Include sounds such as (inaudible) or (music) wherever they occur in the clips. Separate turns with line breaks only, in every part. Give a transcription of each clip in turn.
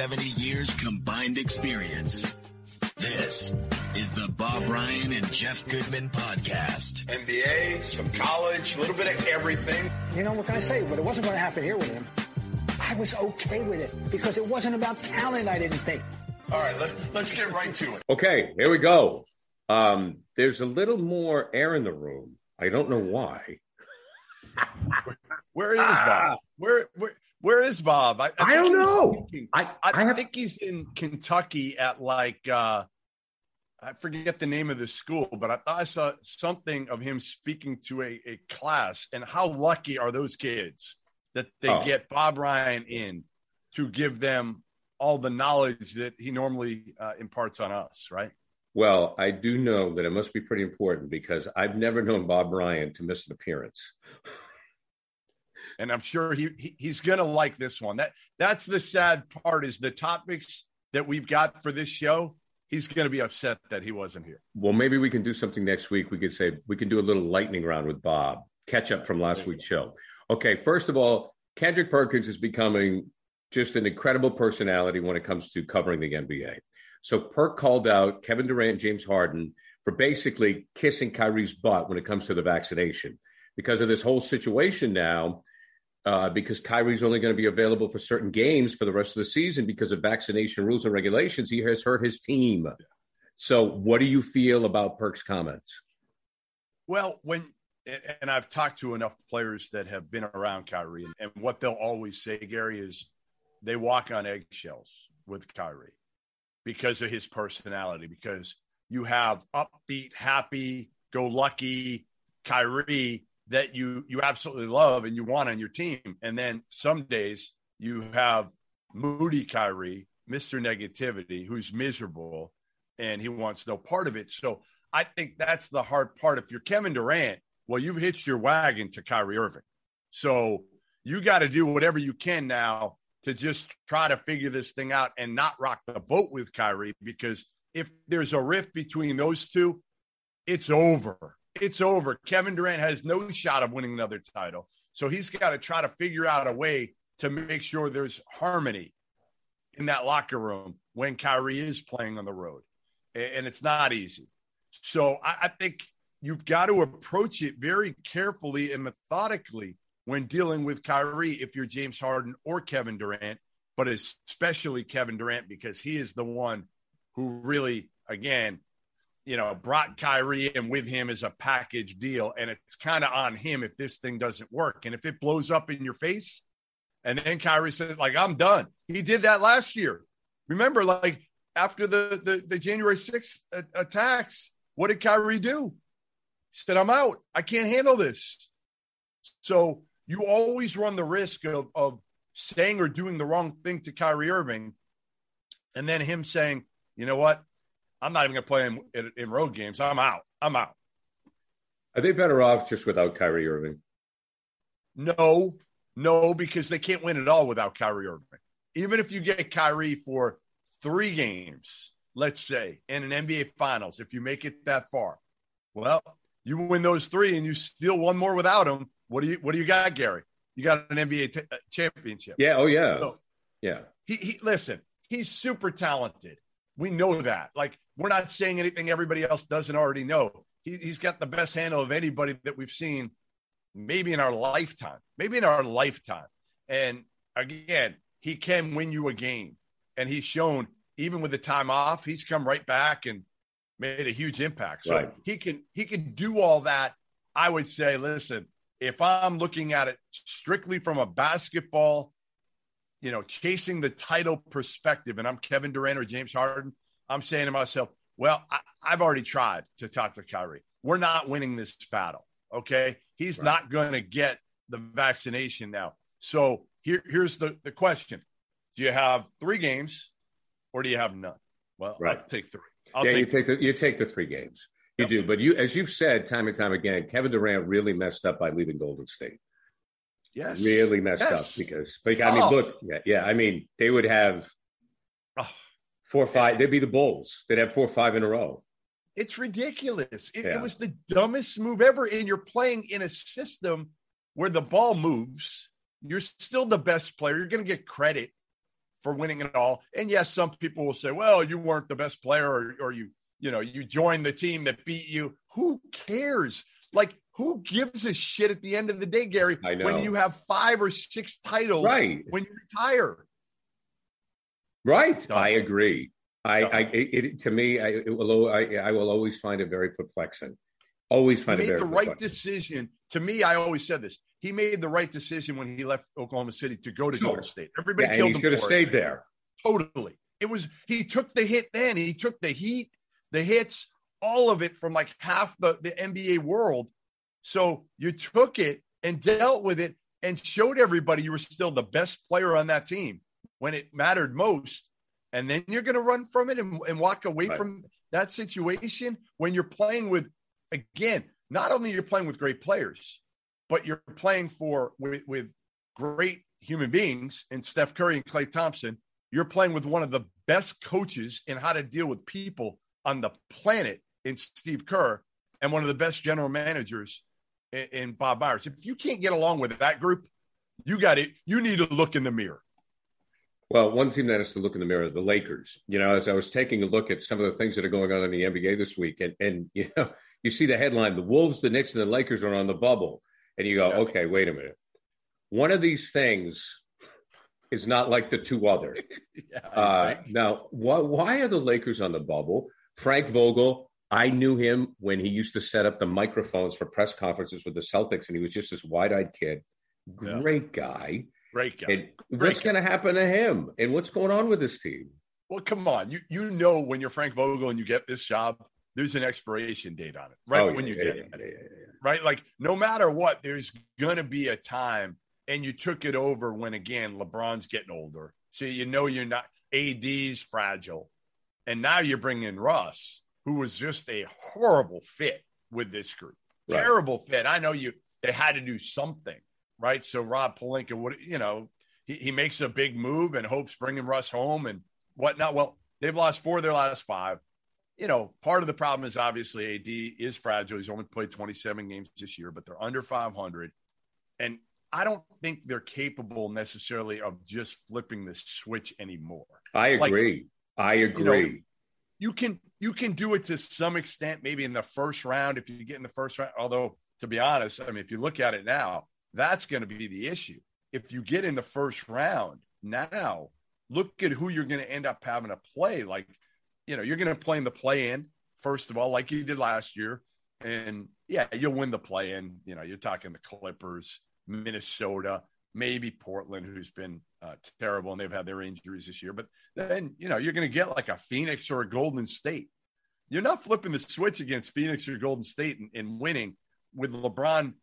70 years combined experience. This is the Bob Ryan and Jeff Goodman podcast.
NBA, some college, a little bit of everything.
You know, what can I say? But it wasn't going to happen here with him. I was okay with it because it wasn't about talent, I didn't think.
All right, let, let's get right to it.
Okay, here we go. Um, there's a little more air in the room. I don't know why.
Where is Bob? Where where where is Bob? I,
I
think
don't know. I,
I,
I have
think he's in Kentucky at like uh I forget the name of the school, but I thought I saw something of him speaking to a, a class. And how lucky are those kids that they
Oh.
get Bob Ryan in to give them all the knowledge that he normally uh, imparts on us, right?
well, I do know that it must be pretty important because I've never known Bob Ryan to miss an appearance. (laughs)
and I'm sure he, he he's gonna like this one. That that's the sad part is the topics that we've got for this show. He's gonna be upset that he wasn't here.
Well, maybe we can do something next week. We could say we can do a little lightning round with Bob, catch up from last week's show. Okay, first of all, Kendrick Perkins is becoming just an incredible personality when it comes to covering the NBA. So Perk called out Kevin Durant, James Harden for basically kissing Kyrie's butt when it comes to the vaccination because of this whole situation now. Uh, because Kyrie's only going to be available for certain games for the rest of the season because of vaccination rules and regulations, he has hurt his team. So, what do you feel about Perk's comments?
Well, when and I've talked to enough players that have been around Kyrie, and what they'll always say, Gary, is they walk on eggshells with Kyrie because of his personality. Because you have upbeat, happy, go lucky Kyrie that you you absolutely love and you want on your team, and then some days you have moody Kyrie, Mister Negativity, who's miserable and he wants no part of it. So I think that's the hard part. If you're Kevin Durant, well, you've hitched your wagon to Kyrie Irving. So you got to do whatever you can now to just try to figure this thing out and not rock the boat with Kyrie because if there's a rift between those two, it's over. It's over. Kevin Durant has no shot of winning another title. So he's got to try to figure out a way to make sure there's harmony in that locker room when Kyrie is playing on the road. And it's not easy. So I, think you've got to approach it very carefully and methodically when dealing with Kyrie if you're James Harden or Kevin Durant, but especially Kevin Durant because he is the one who really, again, you know, brought Kyrie in with him as a package deal. And it's kind of on him if this thing doesn't work. And if it blows up in your face, and then Kyrie said, like, I'm done. He did that last year. Remember, like after the the, the January 6th a- attacks, what did Kyrie do? He said, I'm out. I can't handle this. So you always run the risk of, of saying or doing the wrong thing to Kyrie Irving, and then him saying, you know what? I'm not even going to play in, in, in road games. I'm out. I'm out.
Are they better off just without Kyrie Irving?
No, no, because they can't win it all without Kyrie Irving. Even if you get Kyrie for three games, let's say, in an NBA Finals, if you make it that far, well, you win those three and you steal one more without him. What do you What do you got, Gary? You got an NBA t- uh, championship.
Yeah. Oh, yeah.
So
Yeah.
he, he listen. He's super talented. We know that. Like we're not saying anything everybody else doesn't already know. He, he's got the best handle of anybody that we've seen maybe in our lifetime, maybe in our lifetime. And again, he can win you a game. And he's shown, even with the time off, he's come right back and made a huge impact. So
Right.
he can he can do all that. I would say, listen, if I'm looking at it strictly from a basketball, you know, chasing the title perspective, and I'm Kevin Durant or James Harden, I'm saying to myself, well, I, I've already tried to talk to Kyrie. We're not winning this battle. Okay. He's
Right.
not going to get the vaccination now. So here, here's the, the question Do you have three games or do you have none? Well,
Right.
I'll take three. I'll
yeah, you
take
take the you take the three games. You do, but you, as you've said time and time again, Kevin Durant really messed up by leaving Golden State.
Yes.
Really messed
Yes.
up because, but I mean,
Oh.
look, yeah, yeah, I mean, they would have
oh.
four or five. They'd be the Bulls. They'd have four or five in a row.
it's ridiculous. It,
Yeah.
it was the dumbest move ever. And you're playing in a system where the ball moves. You're still the best player. You're going to get credit for winning it all. And yes, some people will say, "Well, you weren't the best player, or, or you, you know, you joined the team that beat you." Who cares? Like, who gives a shit at the end of the day, Gary? When you have five or six titles,
Right.
When you retire,
Right. I agree. I. I it, it- to me, I it will, I, I will always find it very perplexing. Always
he
find it
made
very
the right decision. To me, I always said this. He made the right decision when he left Oklahoma City to go to
Sure.
Golden State. Everybody
Yeah,
killed
he
him.
should have stayed
it.
there.
Totally. It was he took the hit then. He took the heat, the hits, all of it from like half the, the NBA world. So you took it and dealt with it and showed everybody you were still the best player on that team when it mattered most. And then you're going to run from it and, and walk away
Right.
from that situation when you're playing with, again, not only you're playing with great players, but you're playing for with, with great human beings and Steph Curry and Klay Thompson. You're playing with one of the best coaches in how to deal with people on the planet in Steve Kerr and one of the best general managers in, in Bob Myers. If you can't get along with that group, you got it. You need to look in the mirror.
Well, one team that has to look in the mirror, the Lakers. You know, as I was taking a look at some of the things that are going on in the NBA this week, and and (laughs) you know, you see the headline: the Wolves, the Knicks, and the Lakers are on the bubble, and you go,
Yeah.
okay, wait a minute. One of these things is not like the two other. (laughs)
Yeah,
Uh, now, why, why are the Lakers on the bubble? Frank Vogel, I knew him when he used to set up the microphones for press conferences with the Celtics, and he was just this wide-eyed kid.
Yeah.
Great guy.
great guy.
And what's going to happen to him? And what's going on with this team?
Well, come on. You you know when you're Frank Vogel and you get this job, there's an expiration date on it, right?
Oh,
when
yeah,
you
yeah,
get
yeah,
it.
yeah, yeah, yeah.
right? Like no matter what, there's gonna be a time, and you took it over when again LeBron's getting older, so you know you're not AD's fragile, and now you're bringing Russ, who was just a horrible fit with this group,
Right.
terrible fit. I know you they had to do something, right? So Rob Pelinka would, you know, he, he makes a big move and hopes bringing Russ home and whatnot. Well, they've lost four of their last five you know, part of the problem is obviously AD is fragile. He's only played 27 games this year, but they're under 500. And I don't think they're capable necessarily of just flipping the switch anymore.
I
Like,
agree. I
know,
agree.
You can you can do it to some extent, maybe in the first round if you get in the first round. Although, to be honest, I mean, if you look at it now, that's going to be the issue. If you get in the first round now, look at who you're going to end up having to play. Like, you know, you're going to play in the play in, first of all, like you did last year. And yeah, you'll win the play in. You know, you're talking the Clippers, Minnesota, maybe Portland, who's been uh, terrible and they've had their injuries this year. But then, you know, you're going to get like a Phoenix or a Golden State. You're not flipping the switch against Phoenix or Golden State and, and winning with LeBron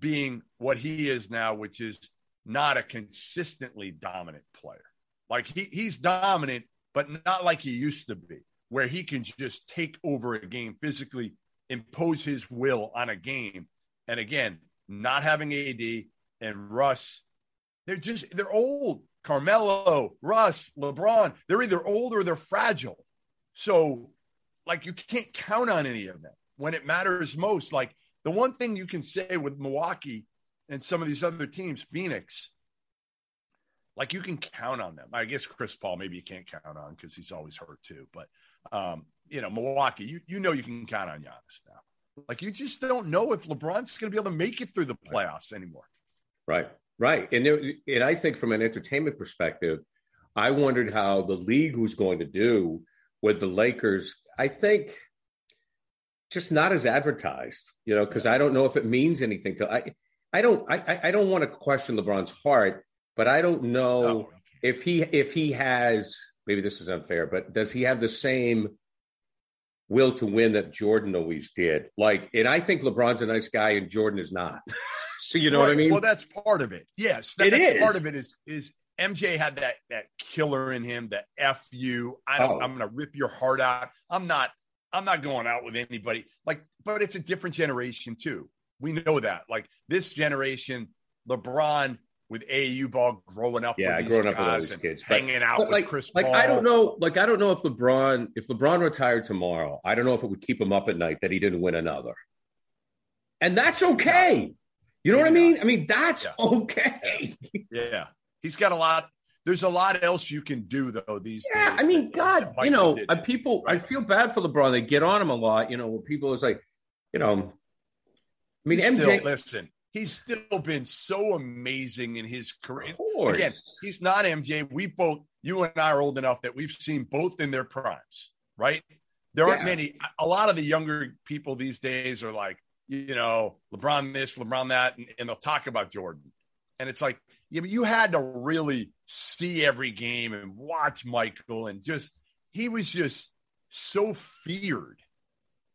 being what he is now, which is not a consistently dominant player. Like he, he's dominant, but not like he used to be, where he can just take over a game physically, impose his will on a game. And again, not having AD and Russ, they're just they're old. Carmelo, Russ, LeBron, they're either old or they're fragile. So, like, you can't count on any of them when it matters most. Like, the one thing you can say with Milwaukee and some of these other teams, Phoenix, like you can count on them. I guess Chris Paul, maybe you can't count on because he's always hurt too. But um, you know, Milwaukee, you you know you can count on Giannis now. Like you just don't know if LeBron's going to be able to make it through the playoffs anymore.
Right, right, and there, and I think from an entertainment perspective, I wondered how the league was going to do with the Lakers. I think just not as advertised, you know, because I don't know if it means anything to I. I don't. I. I don't want to question LeBron's heart, but I don't know
No.
if he if he has. Maybe this is unfair, but does he have the same will to win that Jordan always did? Like, and I think LeBron's a nice guy, and Jordan is not. (laughs) so you know what I mean?
Well, that's part of it. Yes,
It
that's
is.
part of it. Is is MJ had that that killer in him, the F you. I don't,
Oh.
I'm going to rip your heart out. I'm not. I'm not going out with anybody. Like, but it's a different generation too. We know that. Like this generation, LeBron with AAU ball growing up
Yeah,
with
growing up with all
guys
these
and
kids, but-
hanging out with
like,
Chris
like
Paul.
I don't know. Like I don't know if LeBron, if LeBron retired tomorrow, I don't know if it would keep him up at night that he didn't win another. And that's okay. You know what I mean? I mean that's
Yeah.
okay.
Yeah, he's got a lot. There's a lot else you can do though these
Yeah,
days.
I mean,
that-
God,
that
you know,
did.
people. I feel bad for LeBron. They get on him a lot. You know, people is like, you know, I mean, MJ.
still, listen, he's still been so amazing in his career.
of course.
Again, he's not MJ. We both, you and I are old enough that we've seen both in their primes, right? There aren't many. A lot of the younger people these days are like, you know, LeBron this, LeBron that, and, and they'll talk about Jordan. And it's like, yeah, but you had to really see every game and watch Michael and just, he was just so feared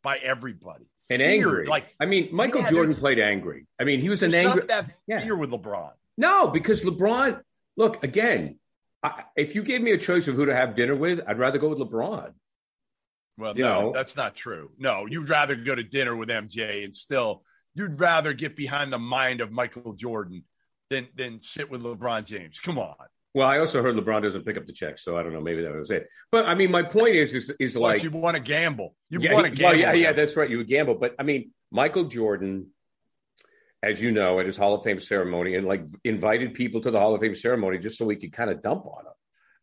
by everybody.
and
Feared.
angry.
Like,
I mean, Michael
Yeah,
Jordan played angry. I mean, he was an angry.
not that
Yeah.
fear with LeBron.
No, because LeBron. Look again. I, if you gave me a choice of who to have dinner with, I'd rather go with LeBron.
Well,
You
no,
know.
that's not true. No, you'd rather go to dinner with MJ and still you'd rather get behind the mind of Michael Jordan than than sit with LeBron James. Come on.
Well, I also heard LeBron doesn't pick up the check, so I don't know. Maybe that was it. But I mean, my point is, is, is like,
you want to gamble. You
yeah,
want to gamble.
well, yeah, yeah, that's right. You would gamble, but I mean, Michael Jordan, as you know, at his Hall of Fame ceremony, and like invited people to the Hall of Fame ceremony just so we could kind of dump on him.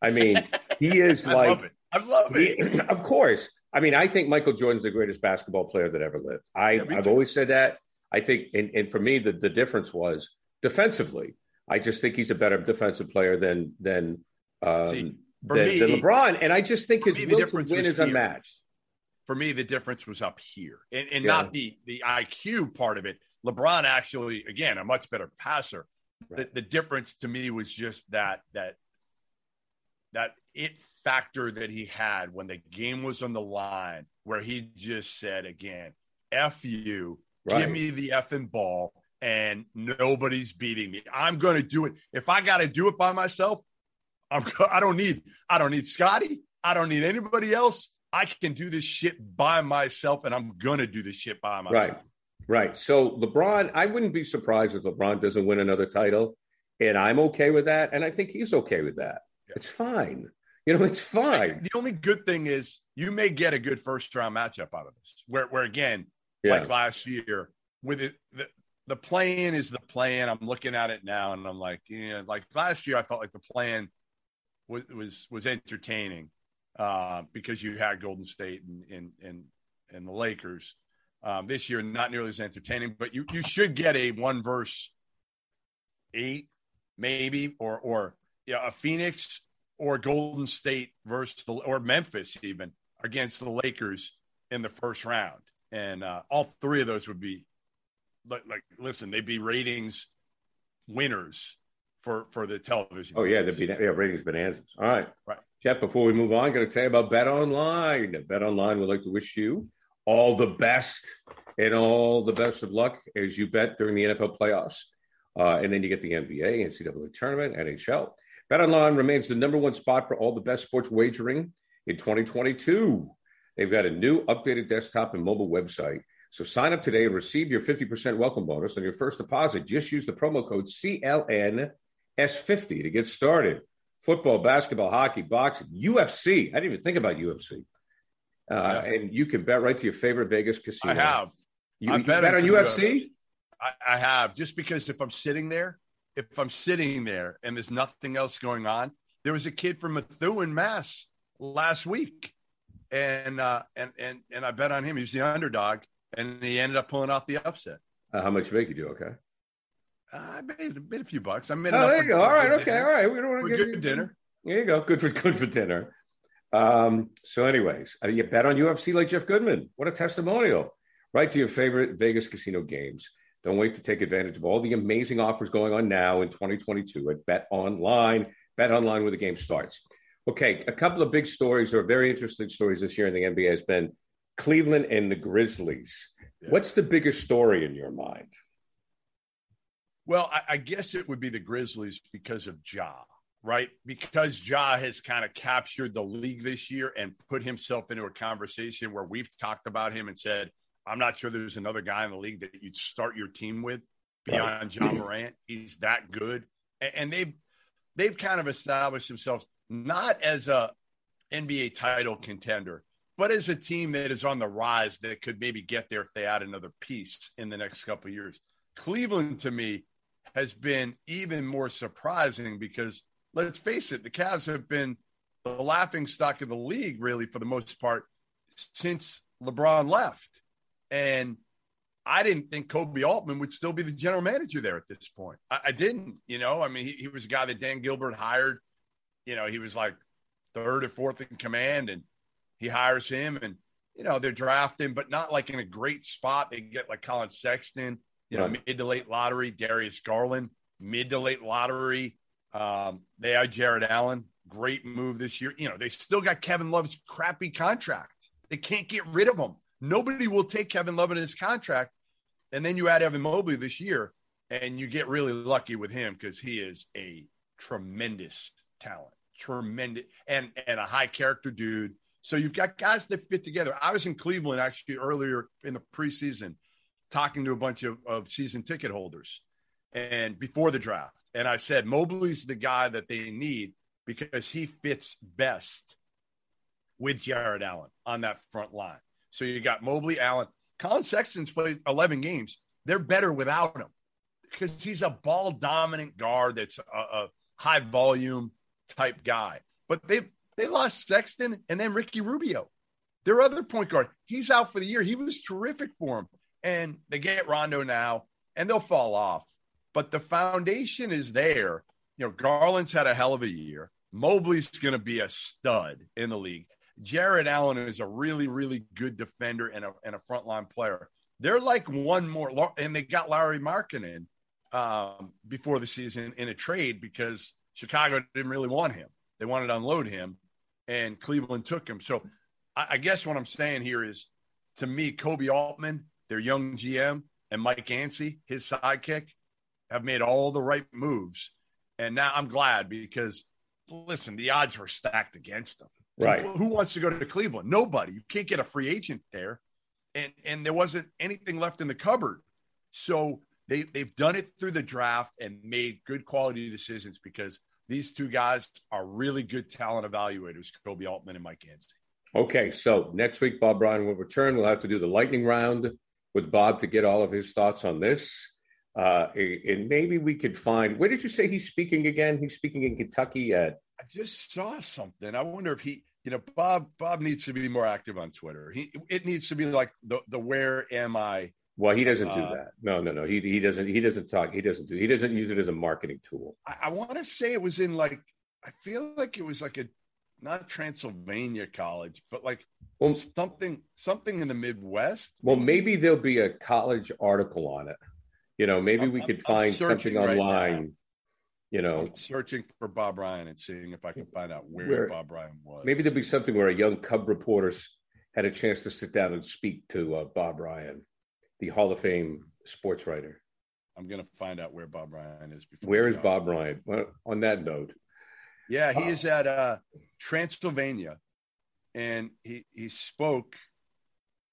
I mean, he is (laughs)
I
like,
love it. I love it.
he- (clears throat) of course. I mean, I think Michael Jordan's the greatest basketball player that ever lived. I,
yeah,
I've
too.
always said that. I think, and, and for me, the, the difference was defensively. I just think he's a better defensive player than than um,
See,
than,
me-
than LeBron, and I just think his
me,
will to
difference
win is
here.
unmatched.
For me, the difference was up here, and, and
Yeah.
not the the IQ part of it. LeBron actually, again, a much better passer.
Right.
The, the difference to me was just that that that it factor that he had when the game was on the line, where he just said again, "F you,
Right.
give me the effing ball." And nobody's beating me. I'm going to do it. If I got to do it by myself, I'm. I don't need. I don't need Scottie. I don't need anybody else. I can do this shit by myself, and I'm going to do this shit by myself.
Right. Right. So LeBron, I wouldn't be surprised if LeBron doesn't win another title. And I'm okay with that. And I think he's okay with that.
Yeah.
It's fine. You know, it's fine.
The only good thing is you may get a good first round matchup out of this. Where, where again,
Yeah.
like last year, with it, the, the plan is the plan. I'm looking at it now, and I'm like, yeah, like last year, I felt like the plan was was was entertaining uh, because you had Golden State and and and, and the Lakers. Um, this year, not nearly as entertaining, but you you should get a one verse eight, maybe, or or yeah, a Phoenix or Golden State versus the or Memphis even against the Lakers in the first round, and uh, all three of those would be like, like listen, they'd be ratings winners for for the television.
Oh, yeah. There'd be, yeah, ratings bonanzas. All right.
Right.
Jeff, before we move on, I'm going to tell you about Bet Online. Bet Online would like to wish you all the best and all the best of luck as you bet during the NFL playoffs. Uh, and then you get the NBA, NCAA tournament, NHL. Bet Online remains the number one spot for all the best sports wagering in 2022. They've got a new updated desktop and mobile website. So sign up today and receive your 50% welcome bonus on your first deposit. Just use the promo code CLNS50 to get started. Football, basketball, hockey, boxing, UFC. I didn't even think about UFC. Uh,
Yeah.
And you can bet right to your favorite Vegas casino.
I have.
You,
I've
you
bet
bet on
on
UFC?
I, I have just because if I'm sitting there, if I'm sitting there and there's nothing else going on, there was a kid from Methuen, Mass, last week, and uh, and and and I bet on him. He was the underdog, and he ended up pulling off the upset.
Uh, how much make you do? Okay.
Uh, I made, made a few bucks. I made.
Oh, there you go. All right. Okay.
dinner.
All right. We don't want
For
to give
good dinner.
There you go. Good for good for dinner. Um, so, anyways, uh, you bet on UFC like Jeff Goodman. What a testimonial! Right to your favorite Vegas casino games. Don't wait to take advantage of all the amazing offers going on now in 2022 at Bet Online. Bet Online where the game starts. Okay, a couple of big stories or very interesting stories this year in the NBA has been Cleveland and the Grizzlies.
Yeah.
What's the biggest story in your mind?
Well, I, I guess it would be the Grizzlies because of Ja, right? Because Ja has kind of captured the league this year and put himself into a conversation where we've talked about him and said, I'm not sure there's another guy in the league that you'd start your team with beyond Ja Morant. He's that good. And, they've they've kind of established themselves not as a NBA title contender, but as a team that is on the rise that could maybe get there if they add another piece in the next couple of years. Cleveland to me has been even more surprising because let's face it, the Cavs have been the laughing stock of the league really for the most part since LeBron left. And I didn't think Koby Altman would still be the general manager there at this point. I, I didn't, you know, I mean, he, he was a guy that Dan Gilbert hired. You know, he was like third or fourth in command, and he hires him, and you know they're drafting, but not like in a great spot. They get like Collin Sexton, you know, mid to late lottery. Darius Garland, mid to late lottery. Um, they had Jarrett Allen, great move this year. You know, they still got Kevin Love's crappy contract. They can't get rid of him. Nobody will take Kevin Love in his contract. And then you add Evan Mobley this year, and you get really lucky with him because he is a tremendous talent, tremendous, and and a high character dude. So you've got guys that fit together. I was in Cleveland actually earlier in the preseason, talking to a bunch of, of season ticket holders, and before the draft, and I said Mobley's the guy that they need because he fits best with Jarrett Allen on that front line. So you got Mobley, Allen. Collin Sexton's played 11 games. They're better without him because he's a ball dominant guard that's a, a high volume type guy. But they they lost Sexton and then Ricky Rubio, their other point guard. He's out for the year. He was terrific for him. And they get Rondo now, and they'll fall off. But the foundation is there. You know, Garland's had a hell of a year. Mobley's going to be a stud in the league. Jarrett Allen is a really, really good defender and a, and a frontline player. They're like one more, and they got Lauri Markkanen um, before the season in a trade because Chicago didn't really want him. They wanted to unload him, and Cleveland took him. So I, I guess what I'm saying here is, to me, Koby Altman, their young GM, and Mike Gansey, his sidekick, have made all the right moves. And now I'm glad because, listen, the odds were stacked against them.
Right.
Who wants to go to Cleveland? Nobody. You can't get a free agent there. And and there wasn't anything left in the cupboard. So they they've done it through the draft and made good quality decisions because these two guys are really good talent evaluators, Koby Altman and Mike Gansey.
Okay, so next week Bob Ryan will return. We'll have to do the lightning round with Bob to get all of his thoughts on this. Uh, and maybe we could find where did you say he's speaking again? He's speaking in Kentucky at
I just saw something. I wonder if he, you know, Bob Bob needs to be more active on Twitter. He it needs to be like the the where am I?
well, he doesn't do
Uh,
that. No, no, no. He he doesn't he doesn't talk. He doesn't do he doesn't use it as a marketing tool.
I, I want to say it was in like I feel like it was like a not Transylvania college, but like
Well,
something something in the Midwest.
well, maybe there'll be a college article on it. You know, maybe
I'm-
we
I'm-
could
I'm
find
searching
something
right
online. You know,
I'm searching for Bob Ryan and seeing if I can find out where,
Where-
Bob Ryan was.
maybe there'll be something where a young Cub reporter had a chance to sit down and speak to uh, Bob Ryan, the Hall of Fame sports writer.
I'm gonna find out where Bob Ryan is. Before
Where is. Bob Ryan? Well, on that note,
Yeah, he
Oh.
is at uh, Transylvania, and he he spoke.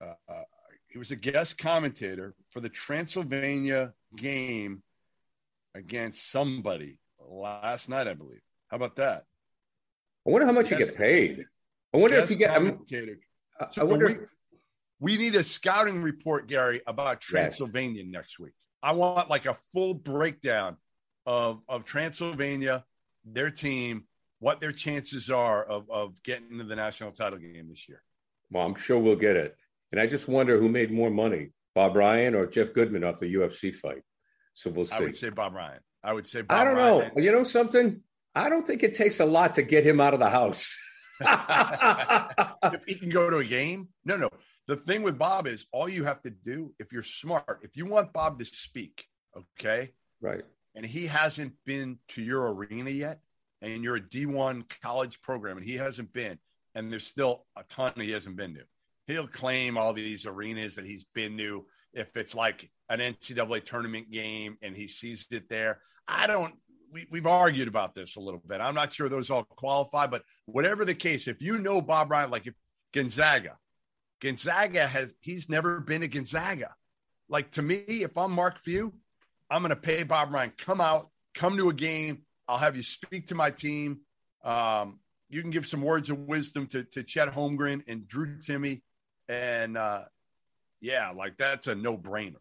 Uh, uh, he was a guest commentator for the Transylvania game against somebody last night, I believe. How about that?
I wonder how much you
Yes.
get paid. I wonder if
Guest
you get. I
So
wonder.
we,
if-
we need a scouting report, Gary, about Transylvania next week. I want like a full breakdown of of Transylvania, their team, what their chances are of of getting to the national title game this year.
well, I'm sure we'll get it. And I just wonder who made more money, Bob Ryan or Jeff Goodman off the UFC fight. So we'll see.
I would say Bob Ryan. I would say Bob
I don't
Ryan.
know. You know something? I don't think it takes a lot to get him out of the house.
if he can go to a game, no, no. The thing with Bob is all you have to do, if you're smart, if you want Bob to speak, okay,
right,
and he hasn't been to your arena yet, and you're a D1 college program, and he hasn't been, and there's still a ton he hasn't been to. He'll claim all these arenas that he's been to. If it's like an NCAA tournament game and he sees it there, I don't. We, we've argued about this a little bit. I'm not sure those all qualify, but whatever the case, if you know Bob Ryan, like if Gonzaga, Gonzaga has he's never been to Gonzaga. Like to me, if I'm Mark Few, I'm going to pay Bob Ryan. Come out, come to a game. I'll have you speak to my team. Um, you can give some words of wisdom to, to Chet Holmgren and Drew Timme. And uh, yeah, like that's a no brainer.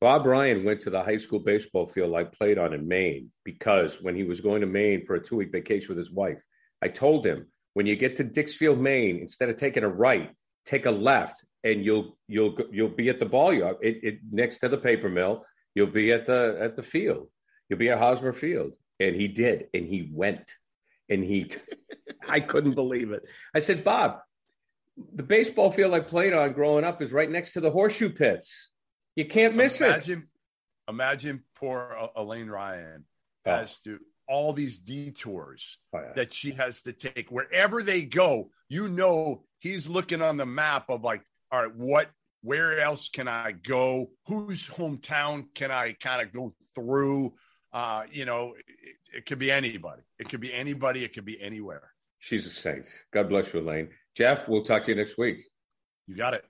Bob Ryan went to the high school baseball field I played on in Maine because when he was going to Maine for a two week vacation with his wife, I told him when you get to Dixfield, Maine, instead of taking a right, take a left, and you'll you'll you'll be at the ball yard it, it, next to the paper mill. You'll be at the at the field. You'll be at Hosmer Field, and he did, and he went, and he. (laughs) I couldn't believe it. I said, Bob, the baseball field I played on growing up is right next to the horseshoe pits. You can't miss
imagine,
it.
Imagine poor Elaine Ryan oh. has to all these detours oh, yeah. that she has to take wherever they go. You know, he's looking on the map of like, all right, what, where else can I go? Whose hometown can I kind of go through? Uh, you know, it, it could be anybody. It could be anybody. It could be anywhere.
She's a saint. God bless you, Elaine. Jeff, we'll talk to you next week.
You got it.